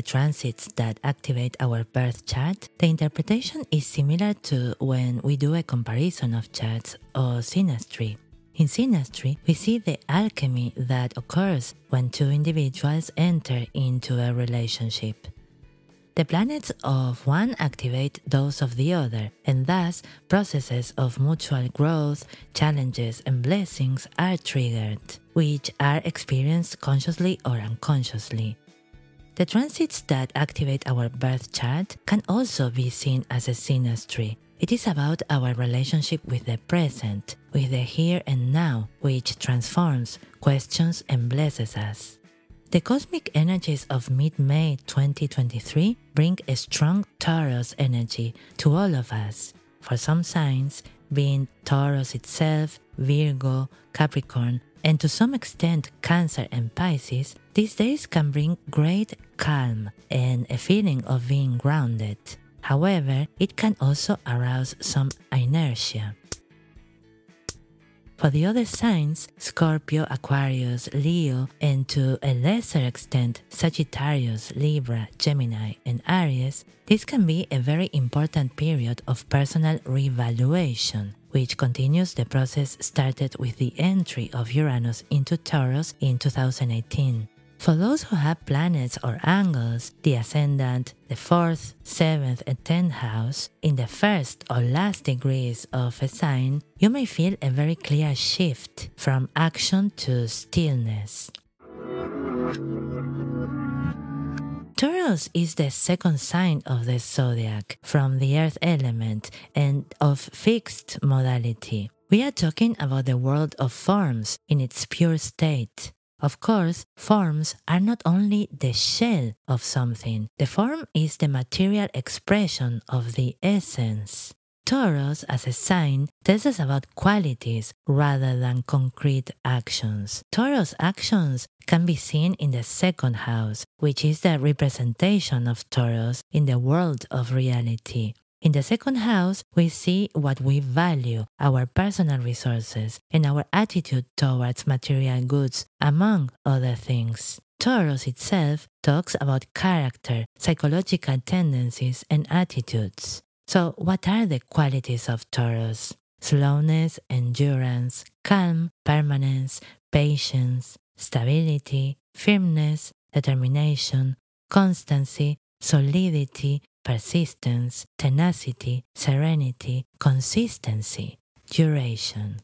the transits that activate our birth chart, the interpretation is similar to when we do a comparison of charts or synastry. In synastry, we see the alchemy that occurs when two individuals enter into a relationship. The planets of one activate those of the other, and thus processes of mutual growth, challenges, and blessings are triggered, which are experienced consciously or unconsciously. The transits that activate our birth chart can also be seen as a synastry. It is about our relationship with the present, with the here and now, which transforms, questions, and blesses us. The cosmic energies of mid May 2023 bring a strong Taurus energy to all of us. For some signs, being Taurus itself, Virgo, Capricorn, and to some extent Cancer and Pisces, these days can bring great calm and a feeling of being grounded. However, it can also arouse some inertia. For the other signs, Scorpio, Aquarius, Leo, and to a lesser extent, Sagittarius, Libra, Gemini, and Aries, this can be a very important period of personal revaluation, which continues the process started with the entry of Uranus into Taurus in 2018. For those who have planets or angles, the ascendant, the fourth, seventh, and tenth house, in the first or last degrees of a sign, you may feel a very clear shift from action to stillness. Taurus is the second sign of the zodiac from the earth element and of fixed modality. We are talking about the world of forms in its pure state. Of course, forms are not only the shell of something, the form is the material expression of the essence. Taurus, as a sign, tells us about qualities rather than concrete actions. Taurus actions can be seen in the second house, which is the representation of Taurus in the world of reality. In the second house, we see what we value, our personal resources, and our attitude towards material goods, among other things. Taurus itself talks about character, psychological tendencies, and attitudes. So, what are the qualities of Taurus? Slowness, endurance, calm, permanence, patience, stability, firmness, determination, constancy, solidity, persistence, tenacity, serenity, consistency, duration.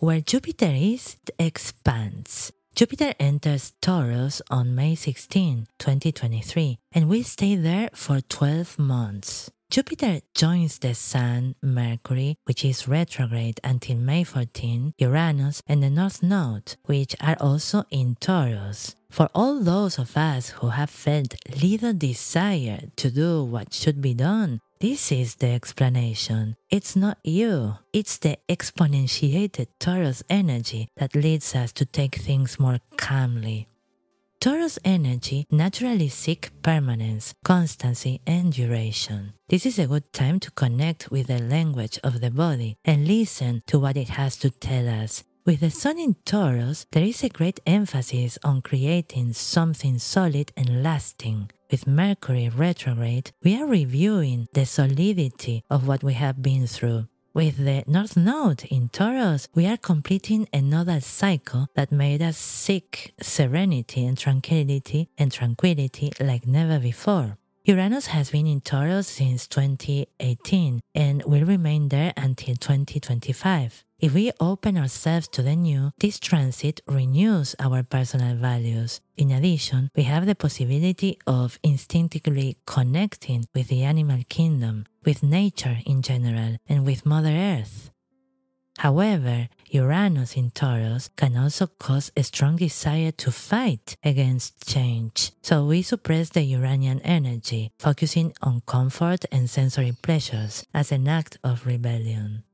Where Jupiter is, expands. Jupiter enters Taurus on May 16, 2023, and we stay there for 12 months. Jupiter joins the Sun, Mercury, which is retrograde until May 14, Uranus, and the North Node, which are also in Taurus. For all those of us who have felt little desire to do what should be done, this is the explanation. It's not you. It's the exponentiated Taurus energy that leads us to take things more calmly. Taurus energy naturally seek permanence, constancy, and duration. This is a good time to connect with the language of the body and listen to what it has to tell us. With the Sun in Taurus, there is a great emphasis on creating something solid and lasting. With Mercury retrograde, we are reviewing the solidity of what we have been through. With the North Node in Taurus, we are completing another cycle that made us seek serenity and tranquility and tranquility like never before. Uranus has been in Taurus since 2018 and will remain there until 2025. If we open ourselves to the new, this transit renews our personal values. In addition, we have the possibility of instinctively connecting with the animal kingdom, with nature in general, and with Mother Earth. However, Uranus in Taurus can also cause a strong desire to fight against change, so we suppress the Uranian energy, focusing on comfort and sensory pleasures as an act of rebellion.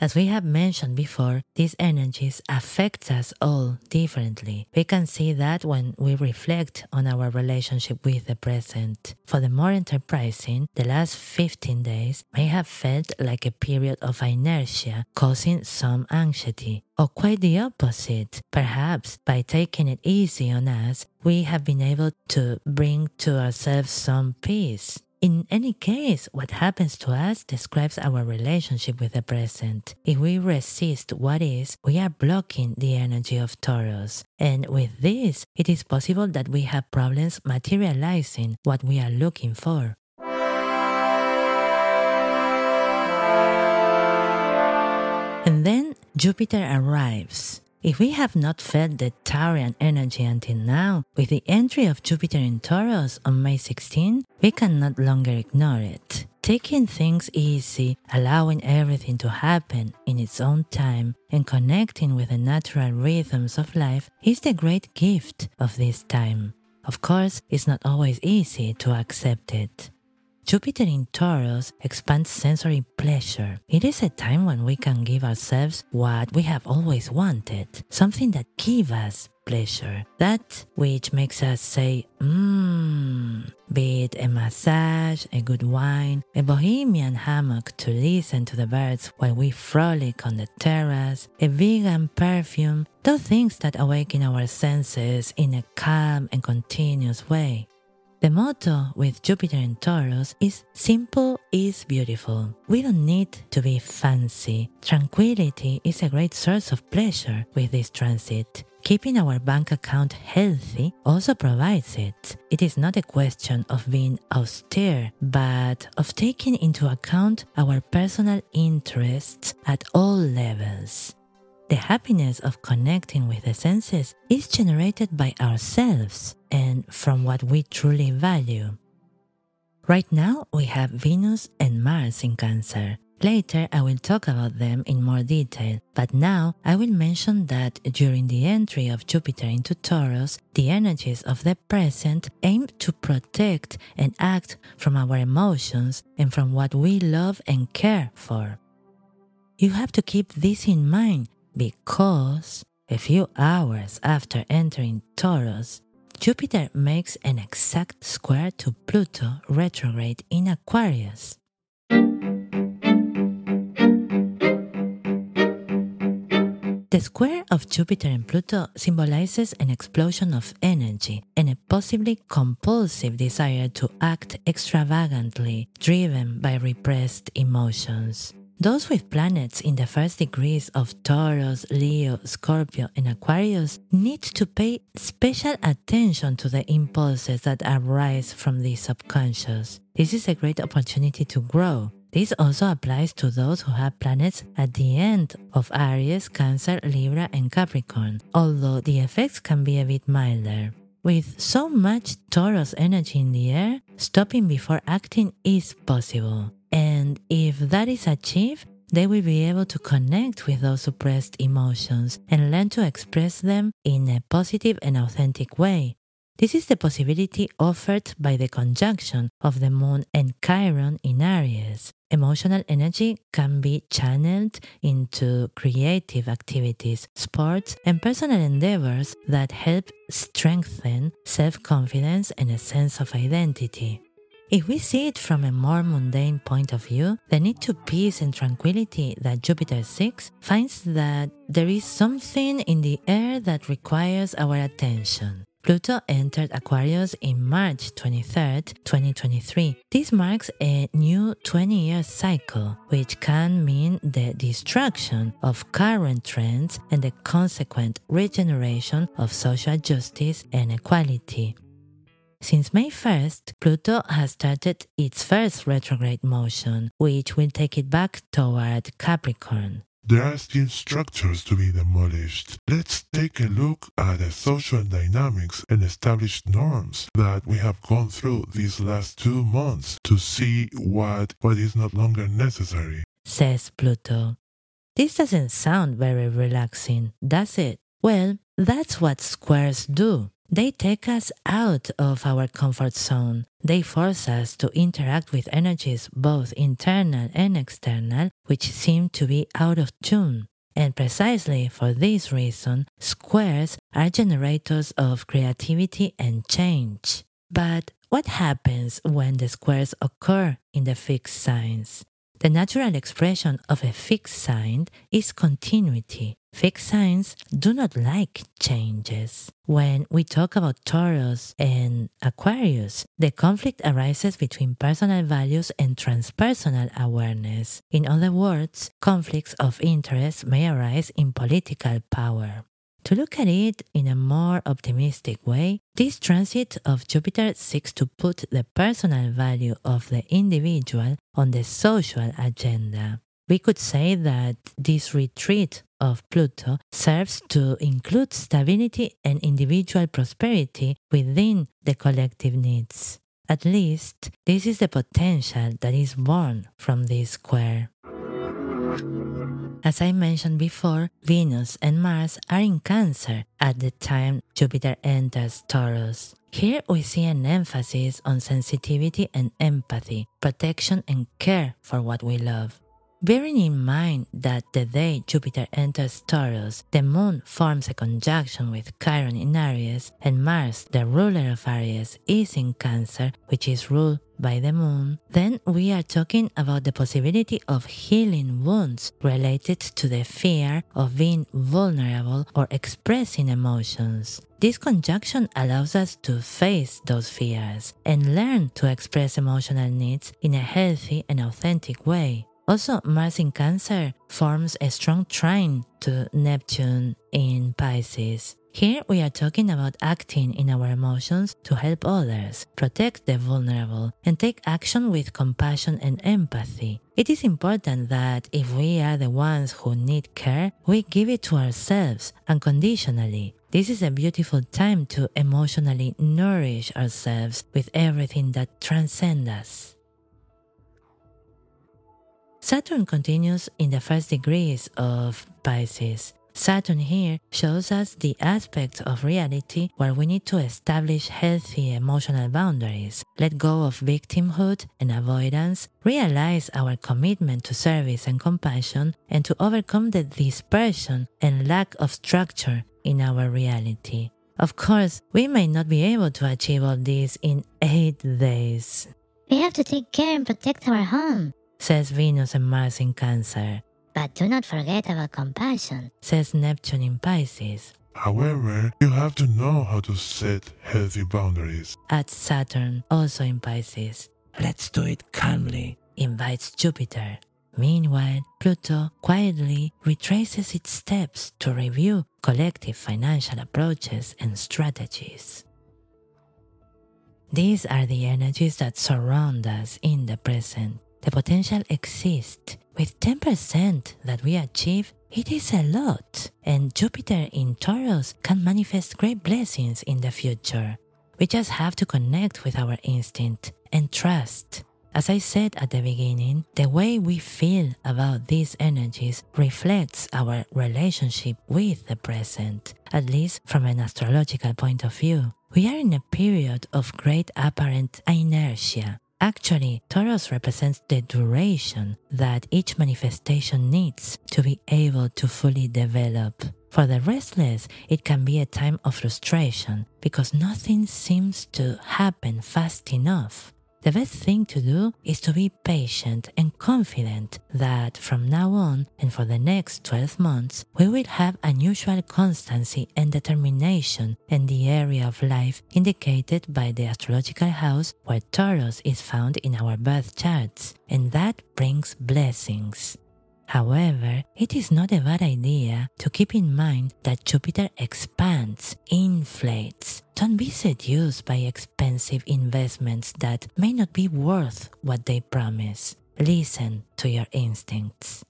As we have mentioned before, these energies affect us all differently. We can see that when we reflect on our relationship with the present. For the more enterprising, the last 15 days may have felt like a period of inertia, causing some anxiety. Or quite the opposite. Perhaps by taking it easy on us, we have been able to bring to ourselves some peace. In any case, what happens to us describes our relationship with the present. If we resist what is, we are blocking the energy of Taurus. And with this, it is possible that we have problems materializing what we are looking for. And then Jupiter arrives. If we have not felt the Taurian energy until now, with the entry of Jupiter in Taurus on May 16, we can no longer ignore it. Taking things easy, allowing everything to happen in its own time, and connecting with the natural rhythms of life is the great gift of this time. Of course, it's not always easy to accept it. Jupiter in Taurus expands sensory pleasure. It is a time when we can give ourselves what we have always wanted, something that gives us pleasure, that which makes us say, mmm, be it a massage, a good wine, a bohemian hammock to listen to the birds while we frolic on the terrace, a vegan perfume, those things that awaken our senses in a calm and continuous way. The motto with Jupiter in Taurus is simple is beautiful. We don't need to be fancy. Tranquility is a great source of pleasure with this transit. Keeping our bank account healthy also provides it. It is not a question of being austere, but of taking into account our personal interests at all levels. The happiness of connecting with the senses is generated by ourselves and from what we truly value. Right now, we have Venus and Mars in Cancer. Later, I will talk about them in more detail, but now I will mention that during the entry of Jupiter into Taurus, the energies of the present aim to protect and act from our emotions and from what we love and care for. You have to keep this in mind because a few hours after entering Taurus, Jupiter makes an exact square to Pluto retrograde in Aquarius. The square of Jupiter and Pluto symbolizes an explosion of energy and a possibly compulsive desire to act extravagantly, driven by repressed emotions. Those with planets in the first degrees of Taurus, Leo, Scorpio, and Aquarius need to pay special attention to the impulses that arise from the subconscious. This is a great opportunity to grow. This also applies to those who have planets at the end of Aries, Cancer, Libra, and Capricorn, although the effects can be a bit milder. With so much Taurus energy in the air, stopping before acting is possible. And if that is achieved, they will be able to connect with those suppressed emotions and learn to express them in a positive and authentic way. This is the possibility offered by the conjunction of the moon and Chiron in Aries. Emotional energy can be channeled into creative activities, sports, and personal endeavors that help strengthen self confidence and a sense of identity. If we see it from a more mundane point of view, the need to peace and tranquility that Jupiter seeks finds that there is something in the air that requires our attention. Pluto entered Aquarius in March 23, 2023. This marks a new 20 year cycle, which can mean the destruction of current trends and the consequent regeneration of social justice and equality. Since May 1st, Pluto has started its first retrograde motion, which will take it back toward Capricorn. There are still structures to be demolished. Let's take a look at the social dynamics and established norms that we have gone through these last two months to see what, what is not longer necessary. Says Pluto. This doesn't sound very relaxing, does it? Well, that's what squares do. They take us out of our comfort zone. They force us to interact with energies both internal and external, which seem to be out of tune. And precisely for this reason, squares are generators of creativity and change. But what happens when the squares occur in the fixed signs? The natural expression of a fixed sign is continuity. Fixed signs do not like changes. When we talk about Taurus and Aquarius, the conflict arises between personal values and transpersonal awareness. In other words, conflicts of interest may arise in political power. To look at it in a more optimistic way, this transit of Jupiter seeks to put the personal value of the individual on the social agenda. We could say that this retreat of Pluto serves to include stability and individual prosperity within the collective needs. At least, this is the potential that is born from this square. As I mentioned before, Venus and Mars are in Cancer at the time Jupiter enters Taurus. Here we see an emphasis on sensitivity and empathy, protection and care for what we love. Bearing in mind that the day Jupiter enters Taurus, the moon forms a conjunction with Chiron in Aries, and Mars, the ruler of Aries, is in Cancer, which is ruled by the moon, then we are talking about the possibility of healing wounds related to the fear of being vulnerable or expressing emotions. This conjunction allows us to face those fears and learn to express emotional needs in a healthy and authentic way. Also, Mars in Cancer forms a strong trine to Neptune in Pisces. Here we are talking about acting in our emotions to help others, protect the vulnerable, and take action with compassion and empathy. It is important that if we are the ones who need care, we give it to ourselves unconditionally. This is a beautiful time to emotionally nourish ourselves with everything that transcends us. Saturn continues in the first degrees of Pisces. Saturn here shows us the aspects of reality where we need to establish healthy emotional boundaries, let go of victimhood and avoidance, realize our commitment to service and compassion, and to overcome the dispersion and lack of structure in our reality. Of course, we may not be able to achieve all this in eight days. We have to take care and protect our home says Venus and Mars in Cancer. But do not forget about compassion, says Neptune in Pisces. However, you have to know how to set healthy boundaries. Adds Saturn, also in Pisces. Let's do it calmly, invites Jupiter. Meanwhile, Pluto quietly retraces its steps to review collective financial approaches and strategies. These are the energies that surround us in the present the potential exists. With 10% that we achieve, it is a lot, and Jupiter in Taurus can manifest great blessings in the future. We just have to connect with our instinct and trust. As I said at the beginning, the way we feel about these energies reflects our relationship with the present, at least from an astrological point of view. We are in a period of great apparent inertia, Actually, Taurus represents the duration that each manifestation needs to be able to fully develop. For the restless, it can be a time of frustration because nothing seems to happen fast enough. The best thing to do is to be patient and confident that from now on and for the next 12 months, we will have unusual constancy and determination in the area of life indicated by the astrological house where Taurus is found in our birth charts, and that brings blessings. However, it is not a bad idea to keep in mind that Jupiter expands, inflates. Don't be seduced by expensive investments that may not be worth what they promise. Listen to your instincts.